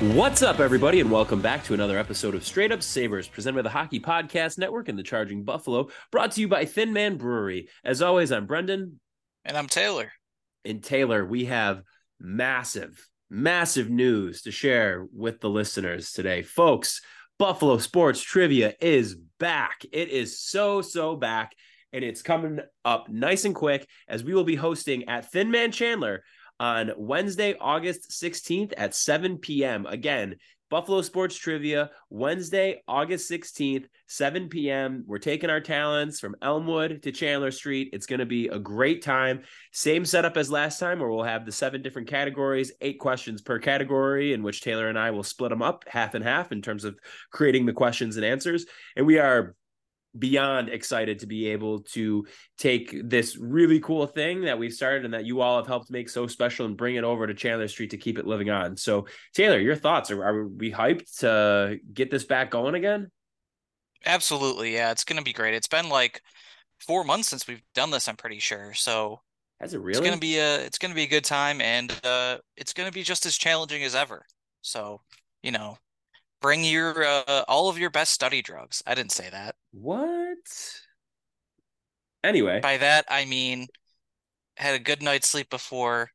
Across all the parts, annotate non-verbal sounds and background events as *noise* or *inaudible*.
What's up, everybody, and welcome back to another episode of Straight Up Sabres, presented by the Hockey Podcast Network and the Charging Buffalo, brought to you by Thin Man Brewery. As always, I'm Brendan. And I'm Taylor. And Taylor, we have massive, massive news to share with the listeners today. Folks, Buffalo Sports Trivia is back. It is so, so back, and it's coming up nice and quick as we will be hosting at Thin Man Chandler on Wednesday, August 16th at 7 p.m. Again, Buffalo Sports Trivia, Wednesday, August 16th, 7 p.m. We're taking our talents from Elmwood to Chandler Street. It's going to be a great time. Same setup as last time, where we'll have the seven different categories, eight questions per category, in which Taylor and I will split them up half and half in terms of creating the questions and answers. And we are beyond excited to be able to take this really cool thing that we've started and that you all have helped make so special and bring it over to Chandler Street to keep it living on. So, Taylor, your thoughts are, are we hyped to get this back going again? Absolutely. Yeah, it's going to be great. It's been like four months since we've done this, I'm pretty sure. So, has it really? It's going to be a it's going to be a good time and uh it's going to be just as challenging as ever. So, you know, bring your uh, all of your best study drugs. I didn't say that. What? Anyway, by that I mean had a good night's sleep before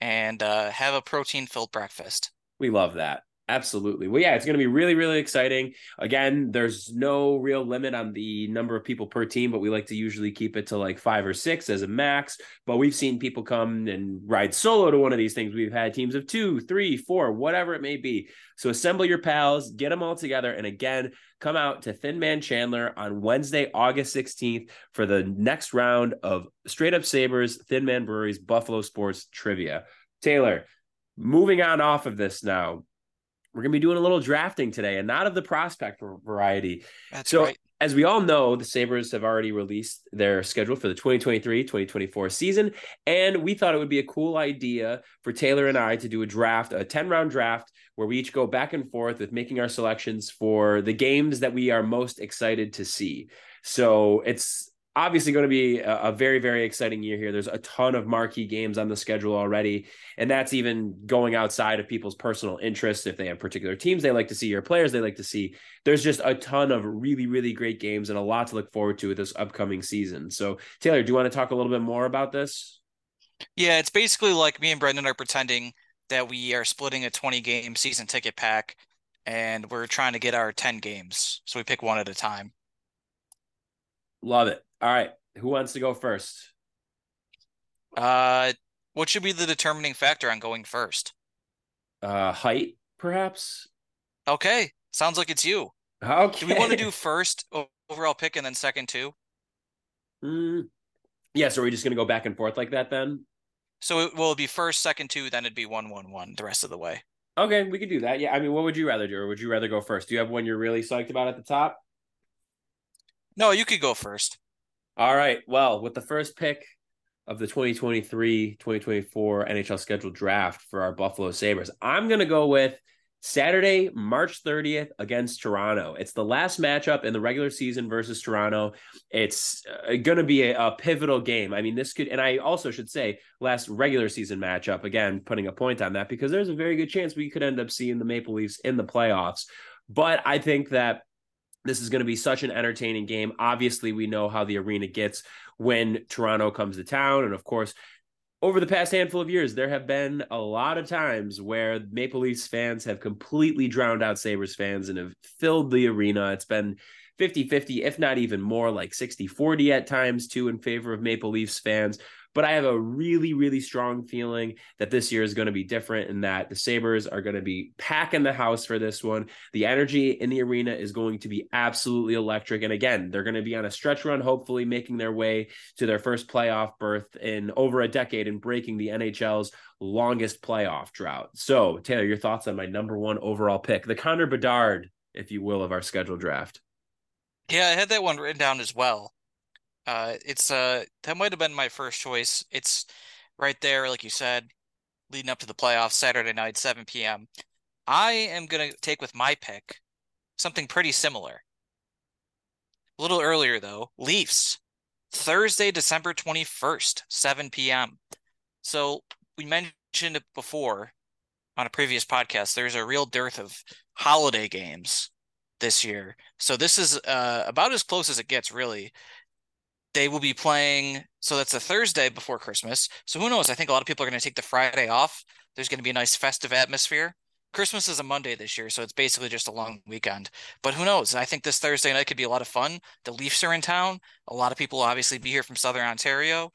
and uh, have a protein filled breakfast. We love that. Absolutely. Well, yeah, it's going to be really, really exciting. Again, there's no real limit on the number of people per team, but we like to usually keep it to like five or six as a max. But we've seen people come and ride solo to one of these things. We've had teams of two, three, four, whatever it may be. So assemble your pals, get them all together. And again, come out to Thin Man Chandler on Wednesday, August 16th for the next round of Straight Up Sabres, Thin Man Breweries, Buffalo Sports Trivia. Taylor, moving on off of this now we're going to be doing a little drafting today and not of the prospect variety. That's so, right. as we all know, the Sabres have already released their schedule for the 2023 2024 season. And we thought it would be a cool idea for Taylor and I to do a draft, a 10 round draft, where we each go back and forth with making our selections for the games that we are most excited to see. So it's obviously going to be a, a, very very exciting year here. There's a ton of marquee games on the schedule already and that's even going outside of people's personal interests. If they have particular teams they like to see your players they like to see there's just a ton of really really great games and a lot to look forward to with this upcoming season. So taylor do you want to talk a little bit more about this? Yeah it's basically like me and brendan are pretending that we are splitting a 20 game season ticket pack and we're trying to get our 10 games so we pick one at a time. Love it all right. Who wants to go first? Uh, what should be the determining factor on going first? Uh, height, perhaps. Okay, sounds like it's you. Okay. Do we want to do first overall pick and then second too? Mm, yeah. So are we just gonna go back and forth like that then? So it will be first, second two, then it'd be one, one, one the rest of the way. Okay, we could do that. Yeah. I mean, what would you rather do, or would you rather go first? Do you have one you're really psyched about at the top? No, you could go first. All right. Well, with the first pick of the 2023 2024 NHL scheduled draft for our Buffalo Sabres, I'm going to go with Saturday, March 30th against Toronto. It's the last matchup in the regular season versus Toronto. It's uh, going to be a, a, pivotal game. I mean, this could, and I also should say, last regular season matchup. Again, putting a point on that because there's a very good chance we could end up seeing the Maple Leafs in the playoffs. But I think that this is going to be such an entertaining game. Obviously, we know how the arena gets when Toronto comes to town. And of course, over the past handful of years, there have been a lot of times where Maple Leafs fans have completely drowned out Sabres fans and have filled the arena. It's been 50 50, if not even more, like 60 40 at times, too, in favor of Maple Leafs fans. But I have a really, really strong feeling that this year is going to be different and that the Sabres are going to be packing the house for this one. The energy in the arena is going to be absolutely electric. And again, they're going to be on a stretch run, hopefully making their way to their first playoff berth in over a decade and breaking the NHL's longest playoff drought. So, Taylor, your thoughts on my number one overall pick, the Connor Bedard, if you will, of our scheduled draft? Yeah, I had that one written down as well. Uh, it's uh that might have been my first choice. It's right there, like you said, leading up to the playoffs, Saturday night, 7 p.m. I am gonna take with my pick something pretty similar. A little earlier though, Leafs, Thursday, December 21st, 7 p.m. So we mentioned it before on a previous podcast. There's a real dearth of holiday games this year. So this is uh, about as close as it gets, really. They will be playing. So that's a Thursday before Christmas. So who knows? I think a lot of people are going to take the Friday off. There's going to be a nice festive atmosphere. Christmas is a Monday this year, so it's basically just a long weekend. But who knows? I think this Thursday night could be a lot of fun. The Leafs are in town. A lot of people will obviously be here from Southern Ontario.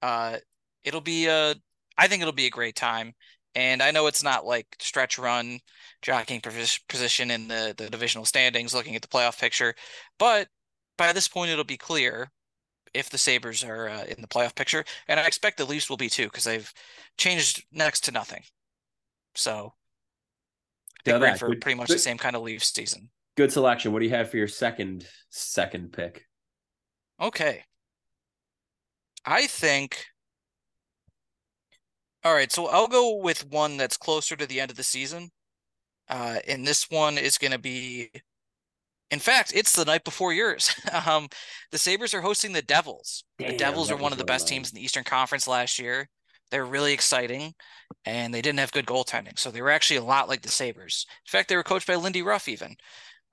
Uh, it'll be a, I think it'll be a great time. And I know it's not like stretch run, jockeying position in the, the divisional standings, looking at the playoff picture, but by this point it'll be clear if the Sabres are uh, in the playoff picture, and I expect the Leafs will be too because they've changed next to nothing. So I think we're in for good, pretty much good, the same kind of Leafs season. Good selection. What do you have for your second second pick? Okay. I think all right, so I'll go with one that's closer to the end of the season. Uh, and this one is going to be, in fact, it's the night before yours. *laughs* um, the Sabres are hosting the Devils. Damn, the Devils are one of the best teams in the Eastern Conference last year. They're really exciting, and they didn't have good goaltending, so they were actually a lot like the Sabres. In fact, they were coached by Lindy Ruff even.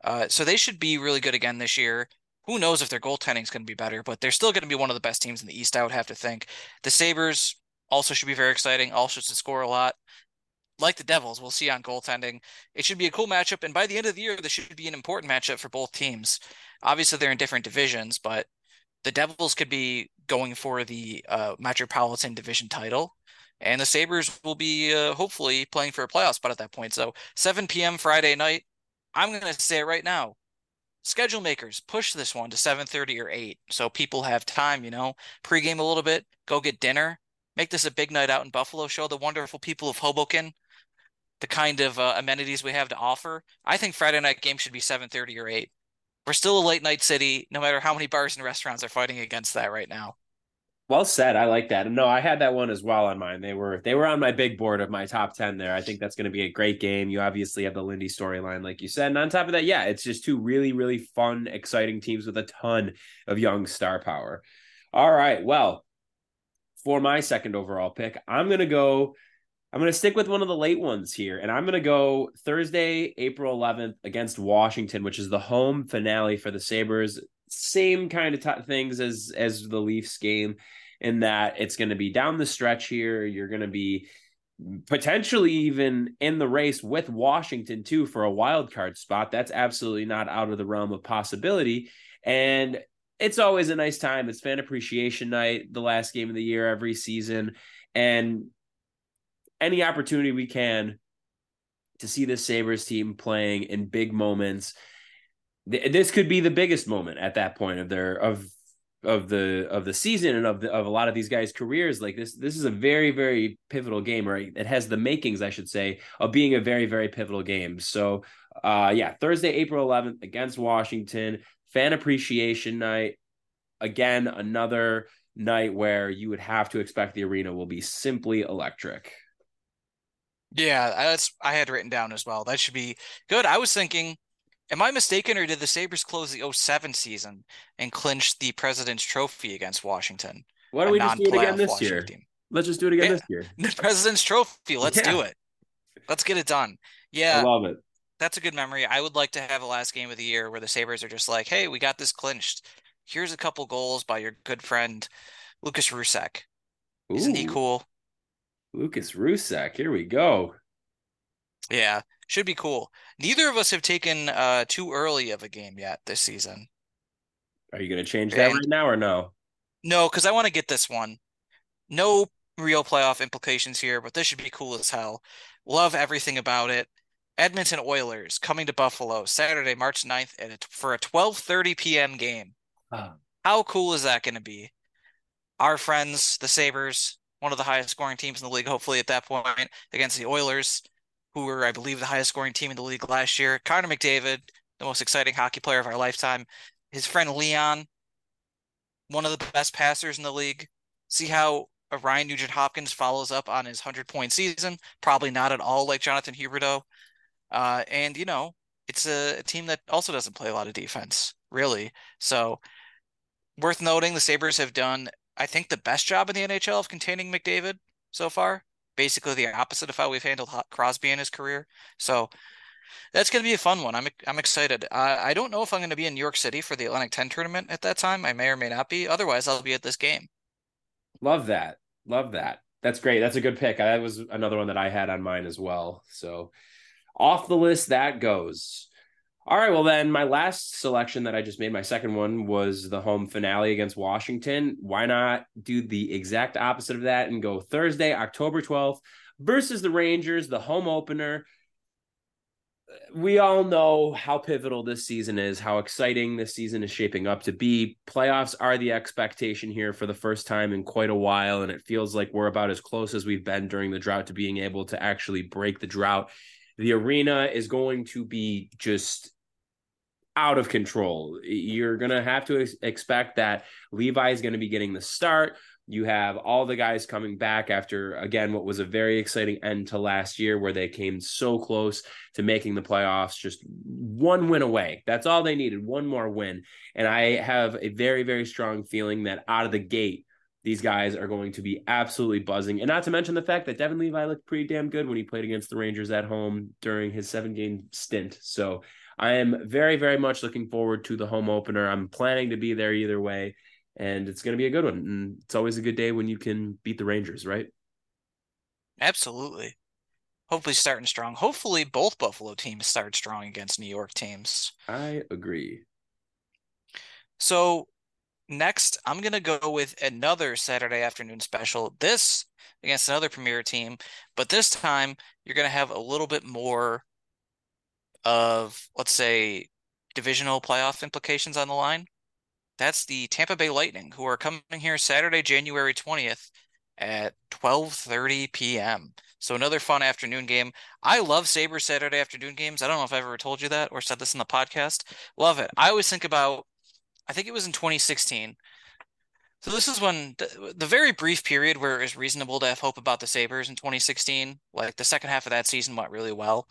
Uh, so they should be really good again this year. Who knows if their goaltending is going to be better, but they're still going to be one of the best teams in the East. I would have to think. The Sabres also should be very exciting. Also should score a lot. Like the Devils, we'll see on goaltending. It should be a cool matchup, and by the end of the year, this should be an important matchup for both teams. Obviously, they're in different divisions, but the Devils could be going for the uh, Metropolitan Division title, and the Sabres will be uh, hopefully playing for a playoff spot at that point. So 7 p.m. Friday night. I'm going to say it right now. Schedule makers push this one to 7:30 or 8 so people have time, you know, pregame a little bit, go get dinner, make this a big night out in Buffalo, show the wonderful people of Hoboken the kind of uh, amenities we have to offer. I think Friday night game should be 7:30 or 8. We're still a late night city, no matter how many bars and restaurants are fighting against that right now. Well said. I like that. No, I had that one as well on mine. They were they were on my big board of my top 10 there. I think that's going to be a great game. You obviously have the Lindy storyline like you said. And on top of that, yeah, it's just two really really fun, exciting teams with a ton of young star power. All right. Well, for my second overall pick, I'm going to go. I'm going to stick with one of the late ones here, and I'm going to go Thursday, April 11th against Washington, which is the home finale for the Sabres. Same kind of t- things as as the Leafs game, in that it's going to be down the stretch here. You're going to be potentially even in the race with Washington too for a wild card spot. That's absolutely not out of the realm of possibility. And it's always a nice time. It's fan appreciation night, the last game of the year every season, and any opportunity we can to see the Sabres team playing in big moments. This could be the biggest moment at that point of their of of the of the season and of the, of a lot of these guys' careers. Like this, this is a very very pivotal game, right? It has the makings, I should say, of being a very very pivotal game. So, uh, yeah, Thursday, April 11th against Washington fan appreciation night. Again, another night where you would have to expect the arena will be simply electric. Yeah, that's I had written down as well. That should be good. I was thinking, am I mistaken, or did the Sabres close the 07 season and clinch the President's Trophy against Washington? Why don't we just do it again this year? Team? Let's just do it again yeah, this year. *laughs* The President's Trophy. Let's yeah. do it. Let's get it done. Yeah. I love it that's a good memory. I would like to have a last game of the year where the Sabres are just like, hey, we got this clinched. Here's a couple goals by your good friend Lukas Rousek. Isn't he cool? Lukas Rousek. Here we go. Yeah, should be cool. Neither of us have taken uh too early of a game yet this season. Are you going to change that and, right now or no? No, because I want to get this one. No real playoff implications here, but this should be cool as hell. Love everything about it. Edmonton Oilers coming to Buffalo Saturday, March 9th at a, for a 12:30 p.m. game. How cool is that going to be? Our friends, the Sabres, one of the highest scoring teams in the league, hopefully at that point, against the Oilers, who were, I believe, the highest scoring team in the league last year. Connor McDavid, the most exciting hockey player of our lifetime. His friend Leon, one of the best passers in the league. See how Ryan Nugent Hopkins follows up on his 100 point season? Probably not at all like Jonathan Huberdeau. Uh, and, you know, it's a, a team that also doesn't play a lot of defense, really. So, worth noting, the Sabres have done, I think, the best job in the NHL of containing McDavid so far. Basically, the opposite of how we've handled Crosby in his career. So, that's going to be a fun one. I'm I'm excited. I don't know if I'm going to be in New York City for the Atlantic 10 tournament at that time. I may or may not be. Otherwise, I'll be at this game. Love that. Love that. That's great. That's a good pick. That was another one that I had on mine as well. So off the list that goes. All right, well then my last selection that I just made, my second one was the home finale against Washington. Why not do the exact opposite of that and go Thursday, October 12th versus the Rangers, the home opener we all know how pivotal this season is, how exciting this season is shaping up to be. Playoffs are the expectation here for the first time in quite a while, and it feels like we're about as close as we've been during the drought to being able to actually break the drought. The arena is going to be just out of control. You're going to have to expect that Levi is going to be getting the start. You have all the guys coming back after, again, what was a very exciting end to last year where they came so close to making the playoffs, just one win away. That's all they needed, one more win. And I have a very, very strong feeling that out of the gate, these guys are going to be absolutely buzzing. And not to mention the fact that Devon Levi looked pretty damn good when he played against the Rangers at home during his seven game stint. So I am very, very much looking forward to the home opener. I'm planning to be there either way and it's going to be a good one. And it's always a good day when you can beat the Rangers, right? Absolutely. Hopefully, starting strong. Hopefully, both Buffalo teams start strong against New York teams. I agree. So, next, I'm going to go with another Saturday afternoon special. This against another Premier team, but this time you're going to have a little bit more of, let's say, divisional playoff implications on the line. That's the Tampa Bay Lightning, who are coming here Saturday, January 20th at 12:30 p.m. So another fun afternoon game. I love Saber Saturday afternoon games. I don't know if I've ever told you that or said this in the podcast. Love it. I always think about I think it was in 2016. So this is when the, the very brief period where it was reasonable to have hope about the Sabres in 2016. Like the second half of that season went really well.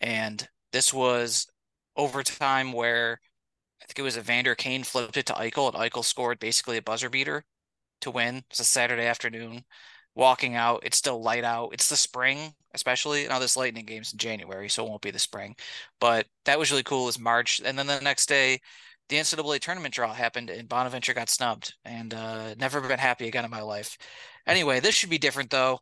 And this was overtime where I think it was Evander Kane flipped it to Eichel, and Eichel scored basically a buzzer beater to win. It's a Saturday afternoon. Walking out, it's still light out. It's the spring, especially now. This Lightning game's in January, so it won't be the spring. But that was really cool. It was March, and then the next day, the NCAA tournament draw happened, and Bonaventure got snubbed, and uh, never been happy again in my life. Anyway, this should be different though.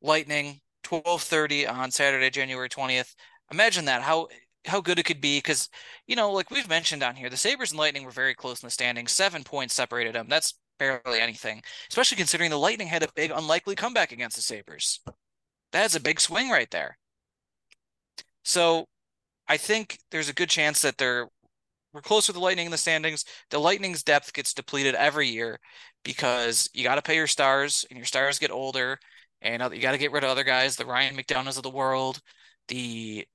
Lightning, twelve thirty on Saturday, January twentieth. Imagine that. How how good it could be because you know like we've mentioned on here the sabres and lightning were very close in the standings seven points separated them that's barely anything especially considering the lightning had a big unlikely comeback against the sabres. That's a big swing right there. So i think there's a good chance that they're we're closer to the lightning in the standings. The lightning's depth gets depleted every year because you got to pay your stars and your stars get older and you got to get rid of other guys the ryan McDonaghs of the world the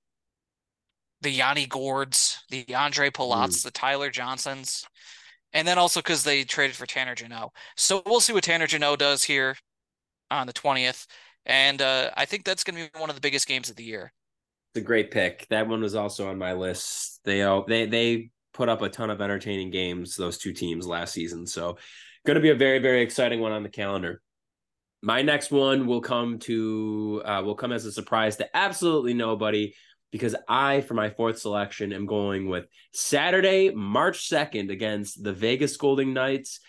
the Yanni Gourdes, the Ondrej Palats, mm. the Tyler Johnsons, and then also because they traded for Tanner Jeannot. So we'll see what Tanner Jeannot does here on the 20th. And uh, I think that's going to be one of the biggest games of the year. It's a great pick. That one was also on my list. They all they they put up a ton of entertaining games. Those two teams last season, so going to be a very very exciting one on the calendar. My next one will come to uh, will come as a surprise to absolutely nobody because I, for my fourth selection, am going with Saturday, March 2nd against the Vegas Golden Knights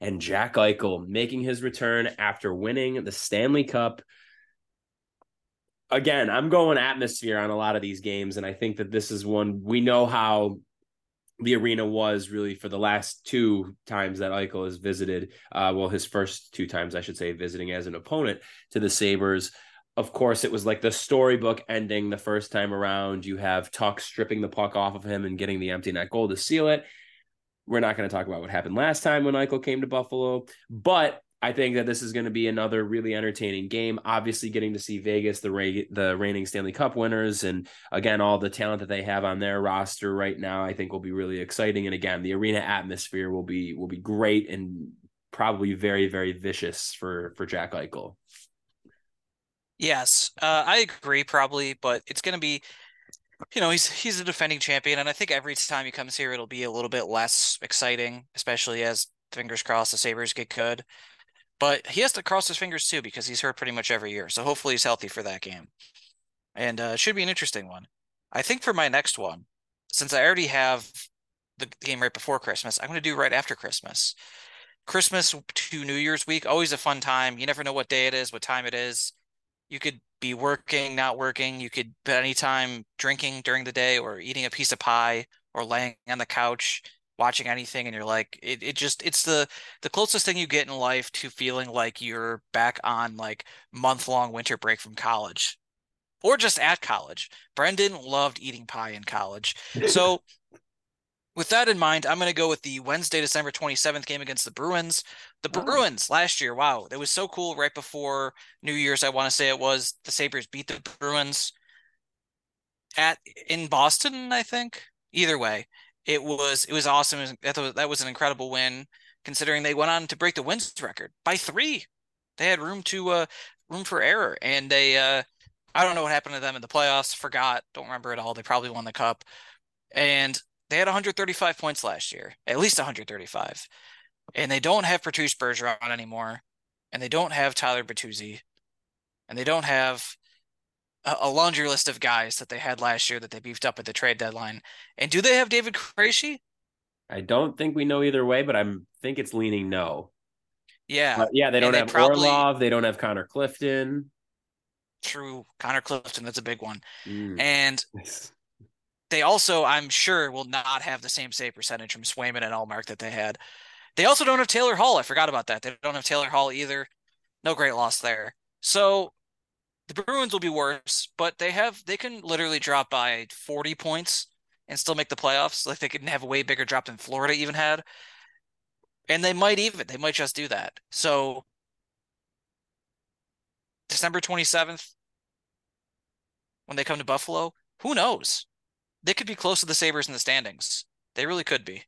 and Jack Eichel making his return after winning the Stanley Cup. Again, I'm going atmosphere on a lot of these games, and I think that this is one we know how the arena was really for the last two times that Eichel has visited. Uh, well, his first two times, I should say, visiting as an opponent to the Sabres. Of course, it was like the storybook ending the first time around. You have Tuck stripping the puck off of him and getting the empty net goal to seal it. We're not going to talk about what happened last time when Eichel came to Buffalo, but I think that this is going to be another really entertaining game. Obviously, getting to see Vegas, the re- the reigning Stanley Cup winners, and again all the talent that they have on their roster right now, I think will be really exciting. And again, the arena atmosphere will be will be great and probably very very vicious for for Jack Eichel. Yes, uh, I agree, probably, but it's going to be, you know, he's he's a defending champion, and I think every time he comes here, it'll be a little bit less exciting, especially as fingers crossed the Sabres get good. But he has to cross his fingers too because he's hurt pretty much every year. So hopefully he's healthy for that game. And uh, it should be an interesting one. I think for my next one, since I already have the game right before Christmas, I'm going to do right after Christmas. Christmas to New Year's week, always a fun time. You never know what day it is, what time it is. You could be working, not working. You could at any time drinking during the day or eating a piece of pie or laying on the couch watching anything and you're like it, it just it's the the closest thing you get in life to feeling like you're back on like month long winter break from college or just at college brendan loved eating pie in college so with that in mind i'm going to go with the wednesday december 27th game against the bruins the oh. bruins last year wow that was so cool right before new year's i want to say it was the sabres beat the bruins at in boston i think either way it was it was awesome. That was an incredible win, considering they went on to break the wins record by three. They had room to uh room for error, and they uh I don't know what happened to them in the playoffs. Forgot, don't remember at all. They probably won the cup, and they had 135 points last year, at least 135, and they don't have Patrice Bergeron anymore, and they don't have Tyler Bertuzzi, and they don't have a laundry list of guys that they had last year that they beefed up at the trade deadline. And do they have David Krejci? I don't think we know either way, but I think it's leaning no. Yeah, but yeah, they don't have probably, Orlov. They don't have Connor Clifton. True, Connor Clifton. That's a big one. Mm. And *laughs* they also, I'm sure, will not have the same save percentage from Swayman and Ullmark that they had. They also don't have Taylor Hall. I forgot about that. They don't have Taylor Hall either. No great loss there. So the Bruins will be worse, but they have they can literally drop by 40 points and still make the playoffs. Like they can have a way bigger drop than Florida even had. And they might even they might just do that. So December 27th when they come to Buffalo, who knows? They could be close to the Sabres in the standings. They really could be.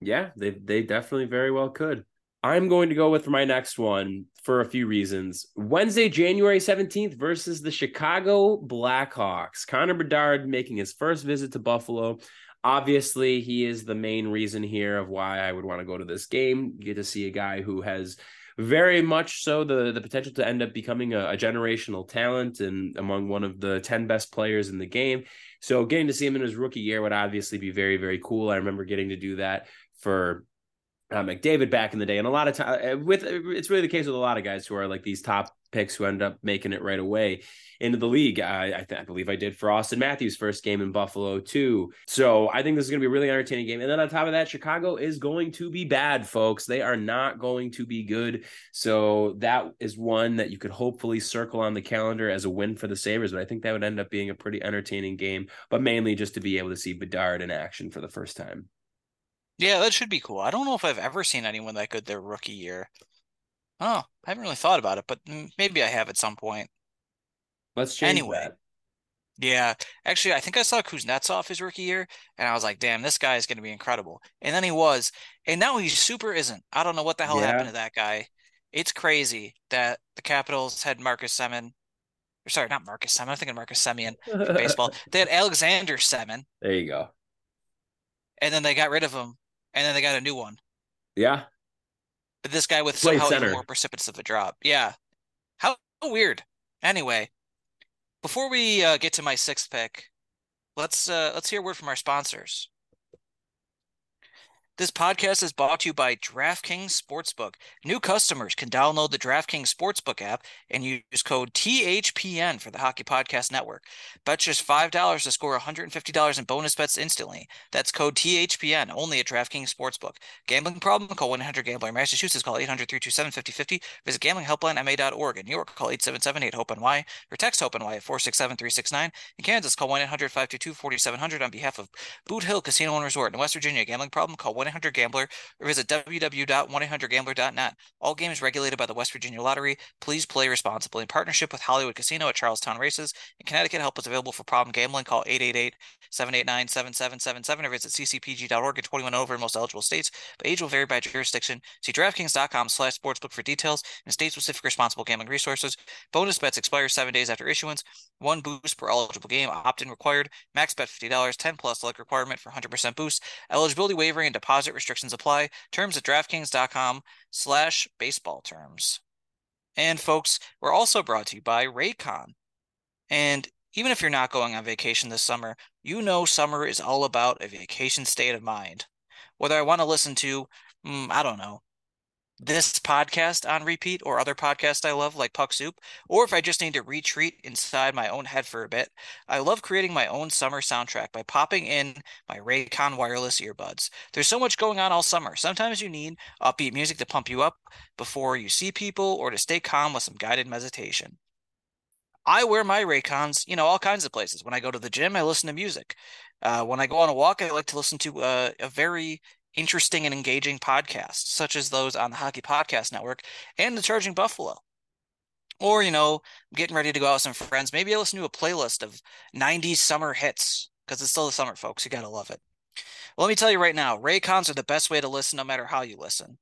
Yeah, they they definitely very well could. I'm going to go with my next one for a few reasons. Wednesday, January 17th versus the Chicago Blackhawks. Connor Bedard making his first visit to Buffalo. Obviously, he is the main reason here of why I would want to go to this game. You get to see a guy who has very much so the the potential to end up becoming a, a, generational talent and among one of the 10 best players in the game. So getting to see him in his rookie year would obviously be very very cool. I remember getting to do that for uh, McDavid back in the day, and a lot of time uh, with it's really the case with a lot of guys who are like these top picks who end up making it right away into the league. I, I, th- I, believe I did for Auston Matthews' first game in Buffalo too. So I think this is going to be a really entertaining game. And then on top of that, Chicago is going to be bad, folks. They are not going to be good. So that is one that you could hopefully circle on the calendar as a win for the Sabres. But I think that would end up being a pretty entertaining game, but mainly just to be able to see Bedard in action for the first time. Yeah, that should be cool. I don't know if I've ever seen anyone that good their rookie year. Oh, I haven't really thought about it, but maybe I have at some point. Let's change anyway. That. Yeah, actually, I think I saw Kuznetsov his rookie year, and I was like, "Damn, this guy is going to be incredible." And then he was, and now he super isn't. I don't know what the hell yeah. happened to that guy. It's crazy that the Capitals had Marcus Semien. Or sorry, not Marcus Semien. I'm thinking Marcus Semien baseball. *laughs* They had Alexander Semin. There you go. And then they got rid of him and then they got a new one. Yeah. But this guy with somehow even more precipitous of a drop. Yeah. How, how weird. Anyway, before we uh, get to my sixth pick, let's uh, let's hear a word from our sponsors. This podcast is brought to you by DraftKings Sportsbook. New customers can download the DraftKings Sportsbook app and use code THPN for the Hockey Podcast Network. Bet just $5 to score $150 in bonus bets instantly. That's code THPN only at DraftKings Sportsbook. Gambling problem? Call 1-800-GAMBLER. Massachusetts, call 800-327-5050. Visit gamblinghelplinema.org. In New York, call 877-8-HOPE-NY or text HOPE-NY at 467-369. In Kansas, call 1-800-522-4700 on behalf of Boot Hill Casino and Resort. In West Virginia, gambling problem? Call 1 800 Gambler or visit www.1800Gambler.net. All games regulated by the West Virginia Lottery. Please play responsibly. In partnership with Hollywood Casino at Charlestown Races. In Connecticut, help is available for problem gambling. Call 888 789 7777 or visit ccpg.org in 21 over in most eligible states. But age will vary by jurisdiction. See DraftKings.com slash sportsbook for details and state specific responsible gambling resources. Bonus bets expire seven days after issuance. One boost per eligible game. Opt in required. Max bet $50. 10 plus like requirement for 100% boost. Eligibility wavering and deposit Deposit restrictions apply. Terms at DraftKings.com slash baseball terms. And folks, we're also brought to you by Raycon. And even if you're not going on vacation this summer, you know summer is all about a vacation state of mind. Whether I want to listen to, mm, I don't know, this podcast on repeat or other podcasts I love like Puck Soup, or if I just need to retreat inside my own head for a bit, I love creating my own summer soundtrack by popping in my Raycon wireless earbuds. There's so much going on all summer. Sometimes you need upbeat music to pump you up before you see people or to stay calm with some guided meditation. I wear my Raycons, you know, all kinds of places. When I go to the gym, I listen to music. Uh, when I go on a walk, I like to listen to uh, a very interesting and engaging podcasts, such as those on the Hockey Podcast Network and the Charging Buffalo. Or, you know, getting ready to go out with some friends. Maybe I listen to a playlist of 90s summer hits because it's still the summer, folks. You got to love it. Well, let me tell you right now Raycons are the best way to listen no matter how you listen.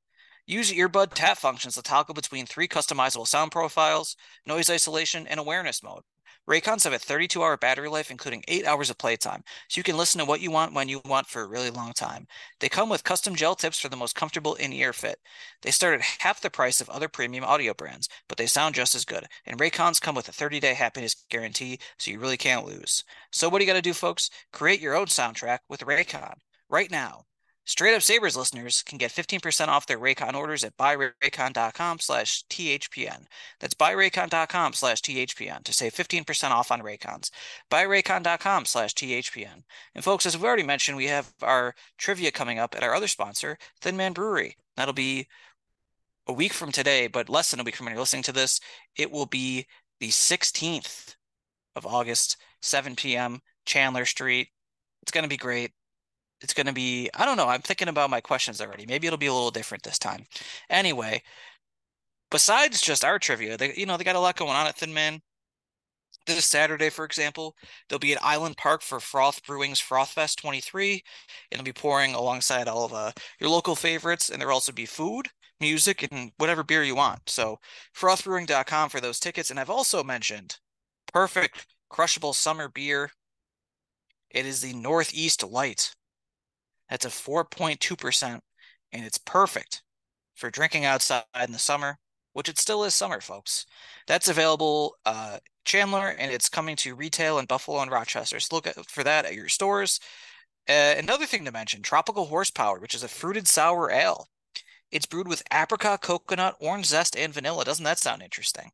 Use earbud tap functions to toggle between three customizable sound profiles, noise isolation, and awareness mode. Raycons have a 32 hour battery life, including 8 hours of playtime, so you can listen to what you want when you want for a really long time. They come with custom gel tips for the most comfortable in ear fit. They start at half the price of other premium audio brands, but they sound just as good. And Raycons come with a 30 day happiness guarantee, so you really can't lose. So, what do you got to do, folks? Create your own soundtrack with Raycon right now. Straight Up Sabres listeners can get 15% off their Raycon orders at buyraycon.com slash THPN. That's buyraycon.com slash THPN to save 15% off on Raycons. Buyraycon.com slash THPN. And folks, as we've already mentioned, we have our trivia coming up at our other sponsor, Thin Man Brewery. That'll be a week from today, but less than a week from when you're listening to this. It will be the 16th of August, 7 p.m., Chandler Street. It's going to be great it's going to be I don't know. I'm thinking about my questions already. Maybe it'll be a little different this time. Anyway, besides just our trivia, they you know they got a lot going on at Thin Man. This Saturday, for example, they'll be at Island Park for Froth Brewing's Froth Fest 23, and they'll be pouring alongside all of uh, your local favorites, and there'll also be food, music, and whatever beer you want. So, frothbrewing.com for those tickets. And I've also mentioned perfect crushable summer beer. It is the Northeast Light. That's a 4.2%, and it's perfect for drinking outside in the summer, which it still is summer, folks. That's available uh, Chandler, and it's coming to retail in Buffalo and Rochester. So look for that at your stores. Uh, another thing to mention Tropical Horsepower, which is a fruited sour ale. It's brewed with apricot, coconut, orange zest, and vanilla. Doesn't that sound interesting?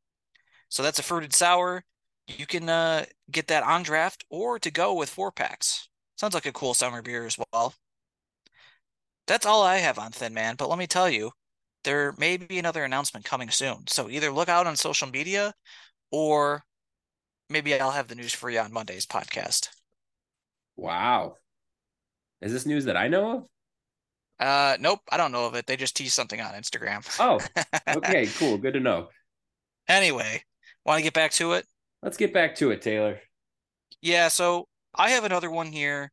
So that's a fruited sour. You can uh, get that on draft or to go with four packs. Sounds like a cool summer beer as well. That's all I have on Thin Man, but let me tell you, there may be another announcement coming soon. So either look out on social media or maybe I'll have the news for you on Monday's podcast. Wow. Is this news that I know of? Uh nope, I don't know of it. They just teased something on Instagram. Oh, *laughs* okay, cool. Good to know. Anyway, want to get back to it? Let's get back to it, Taylor. Yeah, so I have another one here.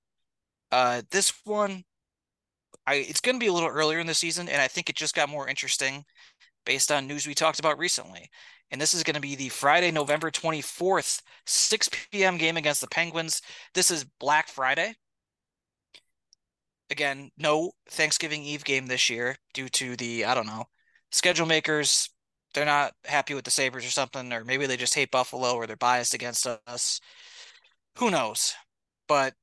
Uh this one I it's going to be a little earlier in the season, and I think it just got more interesting based on news we talked about recently. And this is going to be the Friday, November 24th, 6 p.m. game against the Penguins. This is Black Friday. Again, no Thanksgiving Eve game this year due to the, I don't know, schedule makers. They're not happy with the Sabres or something, or maybe they just hate Buffalo or they're biased against us. Who knows? But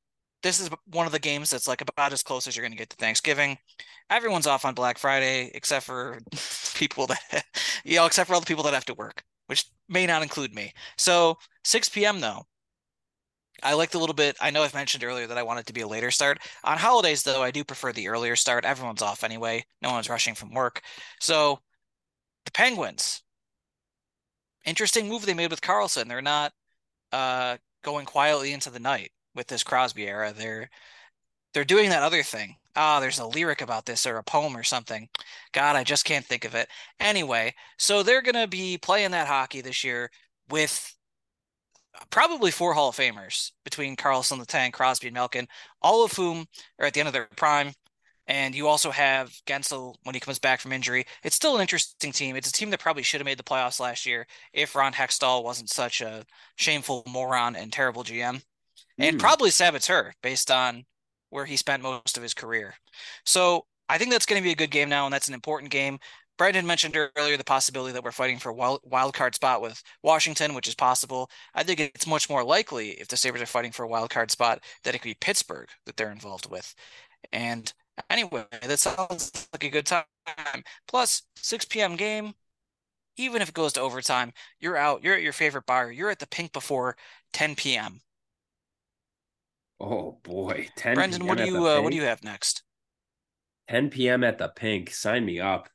this is one of the games that's like about as close as you're going to get to Thanksgiving. everyone's off on Black Friday except for *laughs* people that *laughs* you know, except for all the people that have to work, which may not include me. So 6 p.m. though. I liked a little bit. I know I've mentioned earlier that I want it to be a later start. On holidays, though, I do prefer the earlier start. Everyone's off anyway. No one's rushing from work. So the Penguins, interesting move they made with Karlsson. They're not uh, going quietly into the night with this Crosby era. They're they're doing that other thing. Ah, oh, there's a lyric about this or a poem or something. God, I just can't think of it. Anyway, so they're gonna be playing that hockey this year with probably four Hall of Famers between Karlsson, the Tank, Crosby, and Malkin, all of whom are at the end of their prime. And you also have Guentzel when he comes back from injury. It's still an interesting team. It's a team that probably should have made the playoffs last year if Ron Hextall wasn't such a shameful moron and terrible GM. Mm. And hmm. probably saboteur based on where he spent most of his career. So I think that's going to be a good game now, and that's an important game. Brendan mentioned earlier the possibility that we're fighting for a wild, wild card spot with Washington, which is possible. I think it's much more likely if the Sabres are fighting for a wild card spot that it could be Pittsburgh that they're involved with. And anyway, that sounds like a good time. Plus, 6 p.m. game, even if it goes to overtime, you're out. You're at your favorite bar. You're at the Pink before 10 p.m. Oh boy, 10 Brendan, what do you uh, what do you have next? 10 p.m. at the Pink. Sign me up.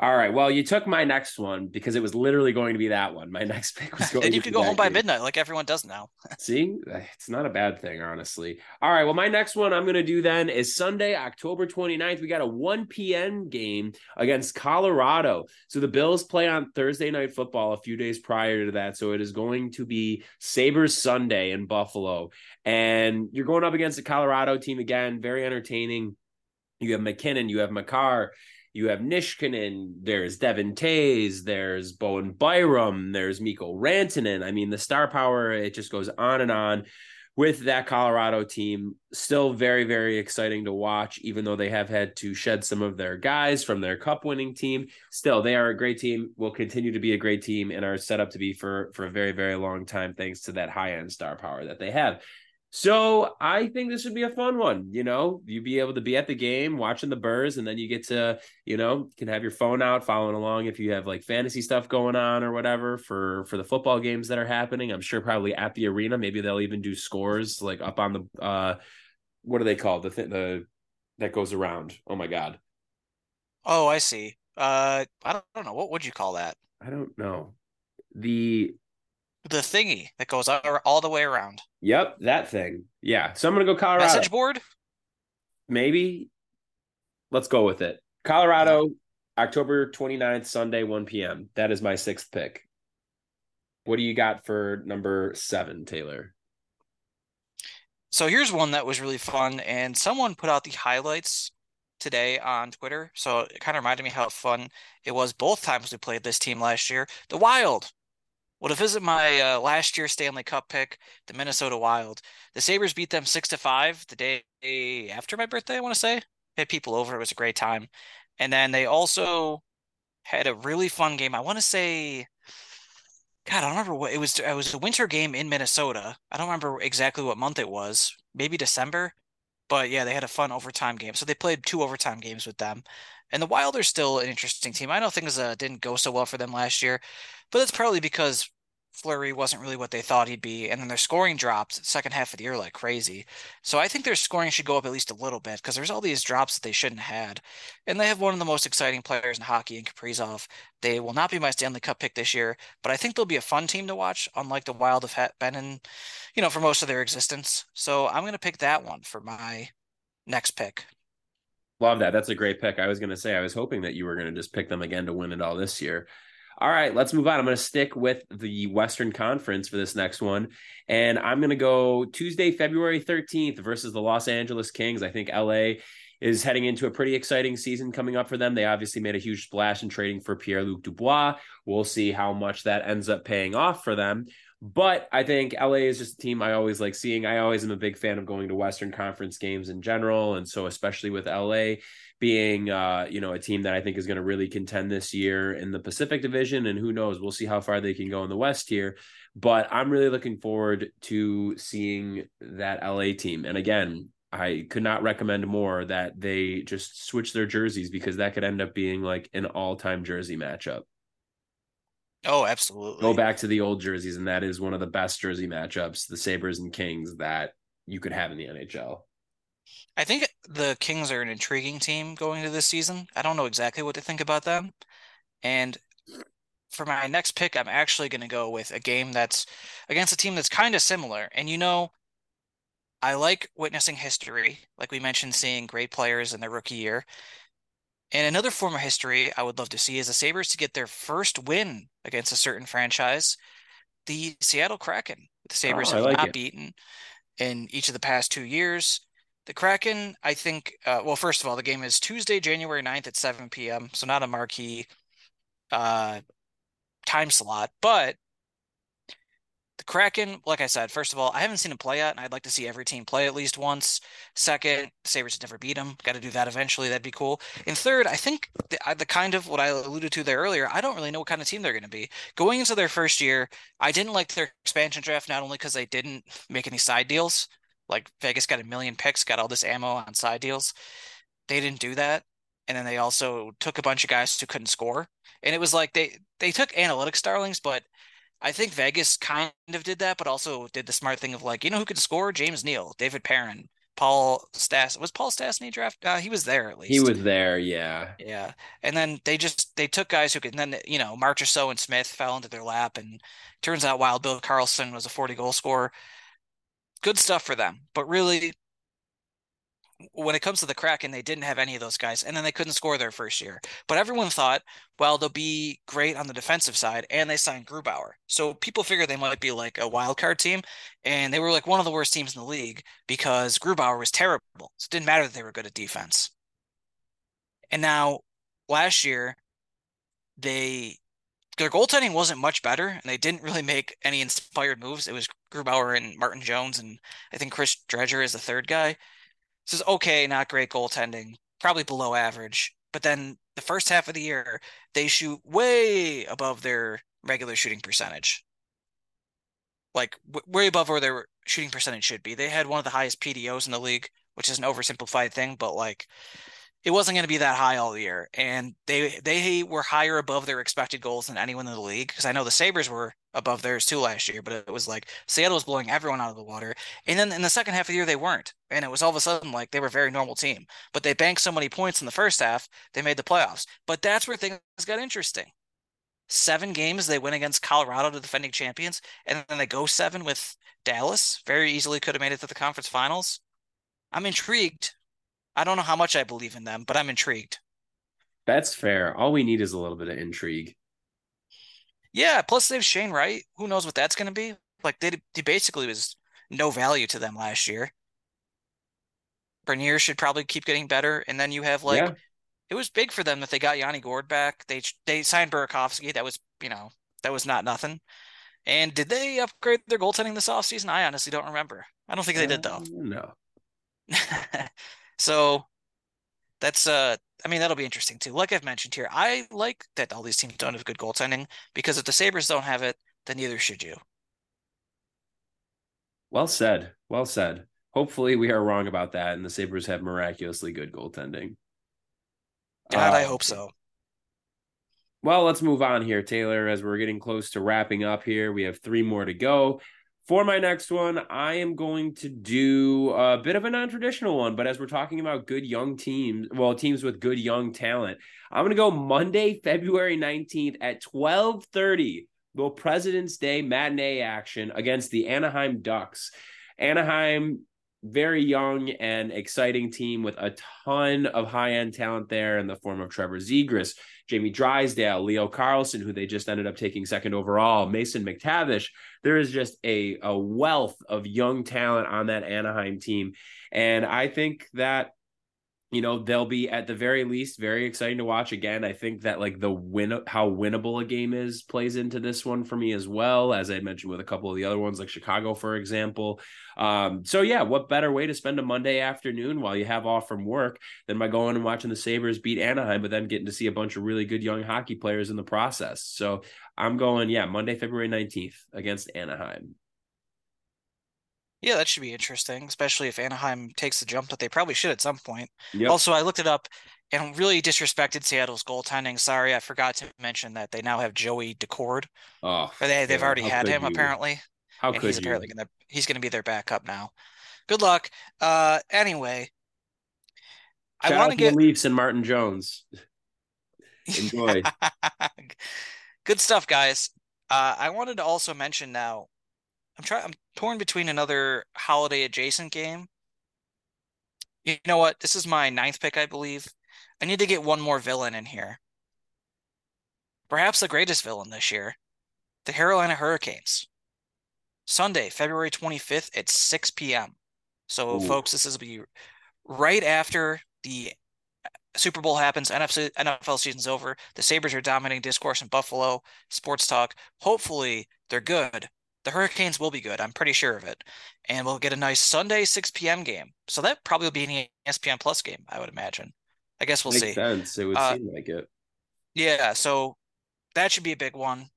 All right. Well, you took my next one because it was literally going to be that one. My *laughs* next pick was going. To be And you could go home by midnight, like everyone does now. *laughs* See, it's not a bad thing, honestly. All right. Well, my next one I'm going to do then is Sunday, October 29th. We got a 1 p.m. game against Colorado. So the Bills play on Thursday night football a few days prior to that. So it is going to be Sabres Sunday in Buffalo, and you're going up against the Colorado team again. Very entertaining. You have McKinnon, you have Makar, you have Niskanen, there's Devon Toews, there's Bowen Byram, there's Mikko Rantanen. I mean, the star power, it just goes on and on with that Colorado team. Still very, very exciting to watch, even though they have had to shed some of their guys from their cup winning team. Still, they are a great team, will continue to be a great team, and are set up to be for, for a very, very long time, thanks to that high end star power that they have. So I think this would be a fun one. You know, you be able to be at the game watching the Burrs, and then you get to, you know, can have your phone out following along if you have like fantasy stuff going on or whatever for for the football games that are happening. I'm sure probably at the arena, maybe they'll even do scores like up on the uh, what are they called? The thing the that goes around. Oh my god. Oh, I see. Uh, I don't, I don't know what would you call that. I don't know. The the thingy that goes all the way around. Yep, that thing. Yeah. So I'm gonna go Colorado. Message board? Maybe. Let's go with it. Colorado, October 29th, Sunday, 1 p.m. That is my sixth pick. What do you got for number seven, Taylor? So here's one that was really fun, and someone put out the highlights today on Twitter. So it kind of reminded me how fun it was both times we played this team last year. The Wild well, to visit my uh, last year Stanley Cup pick, the Minnesota Wild, the Sabres beat them six to five the day after my birthday. I want to say had people over. It was a great time, and then they also had a really fun game. I want to say, God, I don't remember what it was. It was a winter game in Minnesota. I don't remember exactly what month it was. Maybe December. But yeah, they had a fun overtime game. So they played two overtime games with them. And the Wild are still an interesting team. I know things uh, didn't go so well for them last year, but that's probably because Fleury wasn't really what they thought he'd be, and then their scoring dropped second half of the year like crazy. So I think their scoring should go up at least a little bit because there's all these drops that they shouldn't have had, and they have one of the most exciting players in hockey in Kaprizov. They will not be my Stanley Cup pick this year, but I think they'll be a fun team to watch, unlike the Wild have been in, you know, for most of their existence. So I'm going to pick that one for my next pick. Love that. That's a great pick. I was going to say I was hoping that you were going to just pick them again to win it all this year. All right, let's move on. I'm going to stick with the Western Conference for this next one. And I'm going to go Tuesday, February 13th versus the Los Angeles Kings. I think LA is heading into a pretty exciting season coming up for them. They obviously made a huge splash in trading for Pierre Luc Dubois. We'll see how much that ends up paying off for them. But I think LA is just a team I always like seeing. I always am a big fan of going to Western Conference games in general. And so, especially with LA being, uh, you know, a team that I think is going to really contend this year in the Pacific Division. And who knows, we'll see how far they can go in the West here. But I'm really looking forward to seeing that LA team. And again, I could not recommend more that they just switch their jerseys because that could end up being like an all-time jersey matchup. Oh, absolutely. Go back to the old jerseys, and that is one of the best jersey matchups, the Sabres and Kings, that you could have in the NHL. I think the Kings are an intriguing team going into this season. I don't know exactly what to think about them. And for my next pick, I'm actually going to go with a game that's against a team that's kind of similar. And you know, I like witnessing history, like we mentioned, seeing great players in their rookie year. And another form of history I would love to see is the Sabres to get their first win against a certain franchise, the Seattle Kraken. The Sabres oh, have like not it. beaten in each of the past two years. The Kraken, I think, uh, well, first of all, the game is Tuesday, January 9th at 7 p.m., so not a marquee uh, time slot, but the Kraken, like I said, first of all, I haven't seen him play yet, and I'd like to see every team play at least once. Second, Sabres have never beat them. Got to do that eventually. That'd be cool. And third, I think the, the kind of what I alluded to there earlier, I don't really know what kind of team they're going to be. Going into their first year, I didn't like their expansion draft, not only because they didn't make any side deals, like Vegas got a million picks, got all this ammo on side deals. They didn't do that. And then they also took a bunch of guys who couldn't score. And it was like they they took analytics darlings, but – I think Vegas kind of did that, but also did the smart thing of like, you know who could score? James Neal, David Perron, Paul Stas. Was Paul Stastny draft? Uh, he was there at least. He was there, yeah. Yeah. And then they just they took guys who could and then you know, Marchessault and Smith fell into their lap and turns out Wild Bill Karlsson was a 40 goal scorer. Good stuff for them. But really when it comes to the Kraken, they didn't have any of those guys, and then they couldn't score their first year. But everyone thought, well, they'll be great on the defensive side, and they signed Grubauer. So people figured they might be like a wild card team, and they were like one of the worst teams in the league because Grubauer was terrible. So it didn't matter that they were good at defense. And now, last year, they their goaltending wasn't much better, and they didn't really make any inspired moves. It was Grubauer and Martin Jones, and I think Chris Driedger is the third guy. This is okay, not great goaltending, probably below average. But then the first half of the year, they shoot way above their regular shooting percentage. Like way above where their shooting percentage should be. They had one of the highest PDOs in the league, which is an oversimplified thing, but like it wasn't going to be that high all year, and they they were higher above their expected goals than anyone in the league. Because I know the Sabres were above theirs too last year, but it was like Seattle was blowing everyone out of the water. And then in the second half of the year, they weren't, and it was all of a sudden like they were a very normal team. But they banked so many points in the first half, they made the playoffs. But that's where things got interesting. Seven games they win against Colorado, the defending champions, and then they go seven with Dallas. Very easily could have made it to the conference finals. I'm intrigued I don't know how much I believe in them, but I'm intrigued. That's fair. All we need is a little bit of intrigue. Yeah, plus they have Shane Wright. Who knows what that's going to be? Like they, they basically was no value to them last year. Beniers should probably keep getting better, and then you have like yeah. it was big for them that they got Yanni Gourde back. They they signed Burakovsky. That was you know that was not nothing. And did they upgrade their goaltending this offseason? I honestly don't remember. I don't think they did though. Uh, no. *laughs* So that's uh I mean that'll be interesting too. Like I've mentioned here, I like that all these teams don't have good goaltending because if the Sabres don't have it, then neither should you. Well said. Well said. Hopefully we are wrong about that and the Sabres have miraculously good goaltending. God, uh, I hope so. Well, let's move on here, Taylor, as we're getting close to wrapping up here. We have three more to go. For my next one, I am going to do a bit of a non traditional one, but as we're talking about good young teams, well, teams with good young talent, I'm going to go Monday, February 19th at 1230, little President's Day matinee action against the Anaheim Ducks. Anaheim very young and exciting team with a ton of high end talent there in the form of Trevor Zegras, Jamie Drysdale, Leo Carlsson, who they just ended up taking second overall, Mason McTavish. There is just a, a wealth of young talent on that Anaheim team. And I think that you know they'll be at the very least very exciting to watch. Again i think that like the win how winnable a game is plays into this one for me as well as i mentioned with a couple of the other ones like chicago for example. Um, so yeah what better way to spend a monday afternoon while you have off from work than by going and watching the sabres beat anaheim but then getting to see a bunch of really good young hockey players in the process. So i'm going yeah monday february 19th against anaheim Yeah, that should be interesting, especially if Anaheim takes the jump that they probably should at some point. Yep. Also, I looked it up and really disrespected Seattle's goaltending. Sorry, I forgot to mention that they now have Joey Daccord. Oh, Or they they've yeah, already had him you? apparently, How and could he's you? apparently gonna he's gonna be their backup now. Good luck. Uh, anyway, I want to to get Leafs and Martin Jones. *laughs* Enjoy. Good stuff, guys. Uh, I wanted to also mention now. I'm trying. I'm torn between another holiday adjacent game. You know what? This is my ninth pick, I believe. I need to get one more villain in here. Perhaps the greatest villain this year, the Carolina Hurricanes. Sunday, February 25th at 6 p.m. So, Ooh. folks, this is be right after the Super Bowl happens, NFC, NFL season's over. The Sabres are dominating discourse in Buffalo, sports talk. Hopefully, they're good. The Hurricanes will be good. I'm pretty sure of it. And we'll get a nice Sunday 6 p.m. game. So that probably will be an ESPN Plus game, I would imagine. I guess we'll Makes see. sense. It would Uh, seem like it. Yeah, so that should be a big one.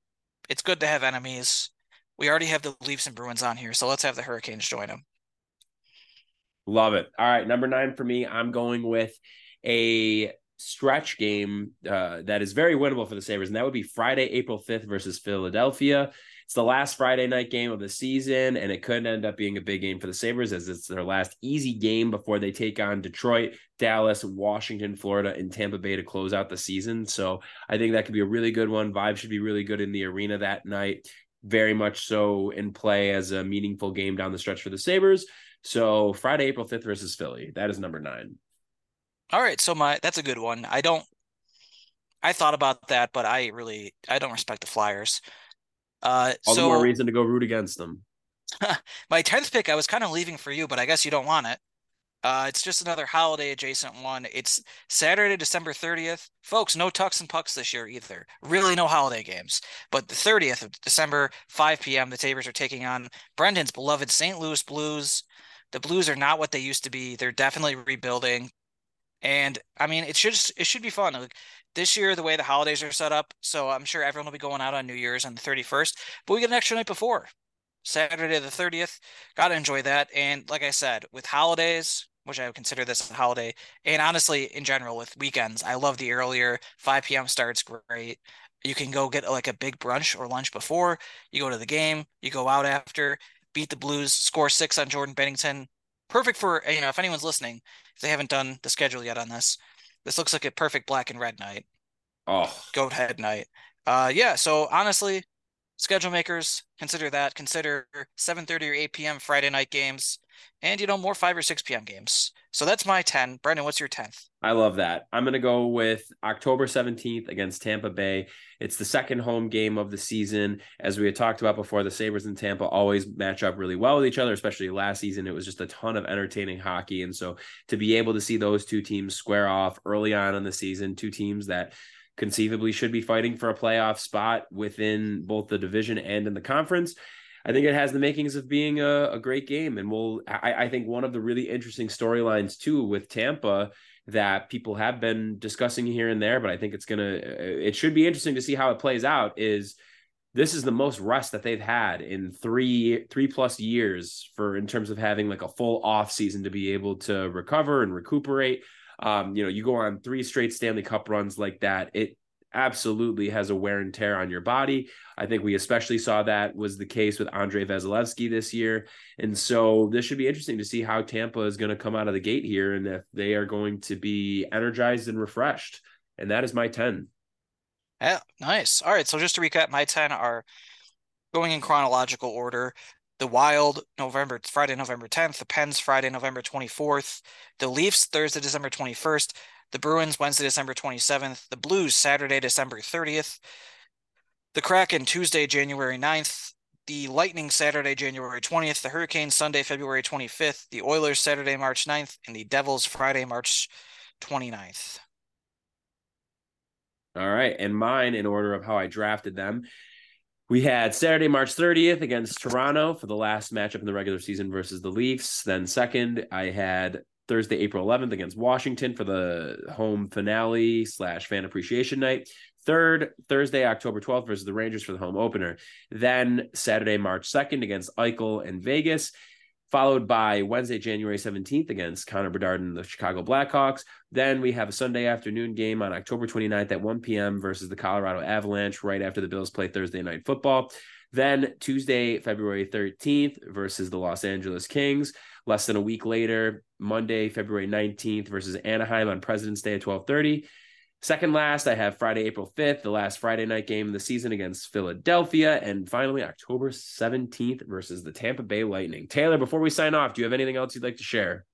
It's good to have enemies. We already have the Leafs and Bruins on here, so let's have the Hurricanes join them. Love it. All right, number nine for me. I'm going with a stretch game uh, that is very winnable for the Sabres, and that would be Friday, April 5th versus Philadelphia. It's the last Friday night game of the season, and it could end up being a big game for the Sabres as it's their last easy game before they take on Detroit, Dallas, Washington, Florida, and Tampa Bay to close out the season. So I think that could be a really good one. Vibe should be really good in the arena that night. Very much so in play as a meaningful game down the stretch for the Sabres. So Friday, April 5th versus Philly. That is number nine. All right, so my that's a good one. I don't I thought about that, but I really I don't respect the Flyers. Uh All the so more reason to go root against them. *laughs* my 10th pick I was kind of leaving for you, but I guess you don't want it. Uh it's just another holiday adjacent one. It's Saturday, December 30th. Folks, no tucks and pucks this year either. Really no holiday games. But the 30th of December, 5 p.m., the Sabres are taking on Brendan's beloved St. Louis Blues. The Blues are not what they used to be. They're definitely rebuilding. And I mean, it should it should be fun. Like this year, the way the holidays are set up, so I'm sure everyone will be going out on New Year's on the 31st, but we get an extra night before. Saturday the 30th. Got to enjoy that. And like I said, with holidays, which I would consider this a holiday, and honestly, in general, with weekends, I love the earlier 5 p.m. starts. Great. You can go get like a big brunch or lunch before. You go to the game. You go out after. Beat the Blues. Score six on Jordan Binnington. Perfect for you know if anyone's listening, if they haven't done the schedule yet on this, this looks like a perfect black and red night Oh, goat head night. Uh, yeah. So honestly, schedule makers consider that. Consider 7:30 or 8 p.m. Friday night games, and you know more 5 or 6 p.m. games. So that's my 10. Brendan, what's your 10th? I love that. I'm to go with October 17th against Tampa Bay. It's the second home game of the season. As we had talked about before, the Sabres and Tampa always match up really well with each other, especially last season. It was just a ton of entertaining hockey. And so to be able to see those two teams square off early on in the season, two teams that conceivably should be fighting for a playoff spot within both the division and in the conference. I think it has the makings of being a, a great game. And we'll, I, I think one of the really interesting storylines too with Tampa that people have been discussing here and there, but I think it's going to, it should be interesting to see how it plays out is this is the most rest that they've had in three, three plus years for, in terms of having like a full off season to be able to recover and recuperate. Um, you know, you go on three straight Stanley Cup runs like that. It absolutely has a wear and tear on your body. I think we especially saw that was the case with Andrei Vasilevskiy this year. And so this should be interesting to see how Tampa is going to come out of the gate here and if they are going to be energized and refreshed. And that is my 10. Yeah, nice. All right. So just to recap, my 10 are going in chronological order. The Wild, November, Friday, November 10th. The Pens, Friday, November 24th. The Leafs, Thursday, December 21st. The Bruins, Wednesday, December 27th. The Blues, Saturday, December 30th. The Kraken, Tuesday, January 9th. The Lightning, Saturday, January 20th. The Hurricanes, Sunday, February 25th. The Oilers, Saturday, March 9th. And the Devils, Friday, March 29th. All right. And mine, in order of how I drafted them, we had Saturday, March 30th against Toronto for the last matchup in the regular season versus the Leafs. Then, second, I had Thursday, April 11th against Washington for the home finale slash fan appreciation night. Third, Thursday, October 12th versus the Rangers for the home opener. Then, Saturday, March 2nd against Eichel and Vegas. followed by Wednesday, January 17th against Connor Bedard and the Chicago Blackhawks. Then we have a Sunday afternoon game on October 29th at 1 p.m. versus the Colorado Avalanche right after the Bills play Thursday night football. Then Tuesday, February 13th versus the Los Angeles Kings. Less than a week later, Monday, February 19th versus Anaheim on President's Day at 1230. Second last, I have Friday, April 5th, the last Friday night game of the season against Philadelphia. And finally, October 17th versus the Tampa Bay Lightning. Taylor, before we sign off, do you have anything else you'd like to share?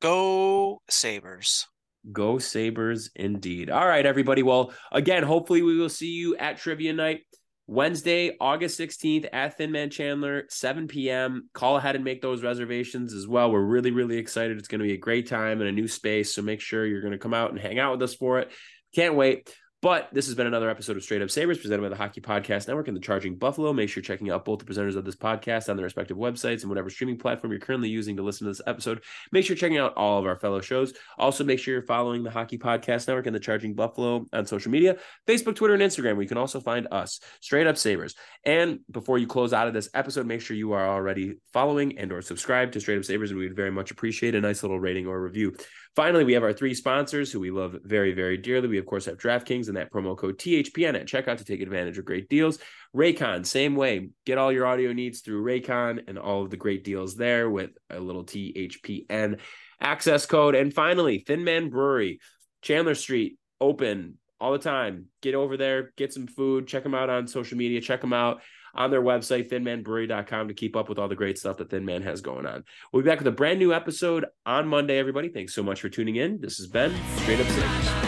Go Sabres. Go Sabres indeed. All right, everybody. Well, again, hopefully we will see you at trivia night. Wednesday, August 16th at Thin Man Chandler, 7 p.m. Call ahead and make those reservations as well. We're really, really excited. It's going to be a great time in a new space. So make sure you're going to come out and hang out with us for it. Can't wait. But this has been another episode of Straight Up Sabres presented by the Hockey Podcast Network and the Charging Buffalo. Make sure you're checking out both the presenters of this podcast on their respective websites and whatever streaming platform you're currently using to listen to this episode. Make sure you're checking out all of our fellow shows. Also, make sure you're following the Hockey Podcast Network and the Charging Buffalo on social media Facebook, Twitter, and Instagram, where you can also find us, Straight Up Sabres. And before you close out of this episode, make sure you are already following and or subscribed to Straight Up Sabres, and we would very much appreciate a nice little rating or review. Finally, we have our three sponsors who we love very, very dearly. We, of course, have DraftKings and that promo code THPN at checkout to take advantage of great deals. Raycon, same way. Get all your audio needs through Raycon and all of the great deals there with a little THPN access code. And finally, Thin Man Brewery, Chandler Street, open all the time. Get over there, get some food, check them out on social media, check them out on their website, thinmanbrewery.com, to keep up with all the great stuff that Thin Man has going on. We'll be back with a brand new episode on Monday, everybody. Thanks so much for tuning in. This has been Straight Up Sabres.